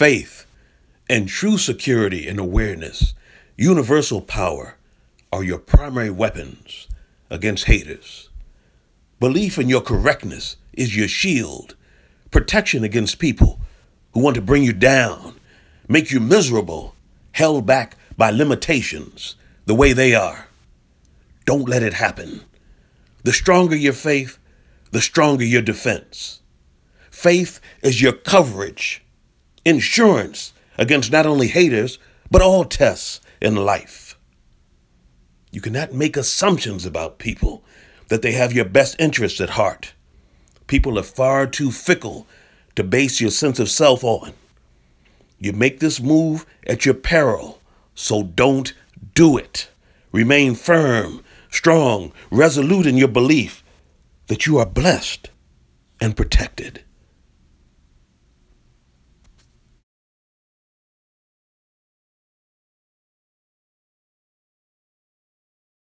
Faith and true security and awareness, universal power, are your primary weapons against haters. Belief in your correctness is your shield, protection against people who want to bring you down, make you miserable, held back by limitations the way they are. Don't let it happen. The stronger your faith, the stronger your defense. Faith is your coverage, insurance against not only haters, but all tests in life. You cannot make assumptions about people that they have your best interests at heart. People are far too fickle to base your sense of self on. You make this move at your peril, so don't do it. Remain firm, strong, resolute in your belief that you are blessed and protected.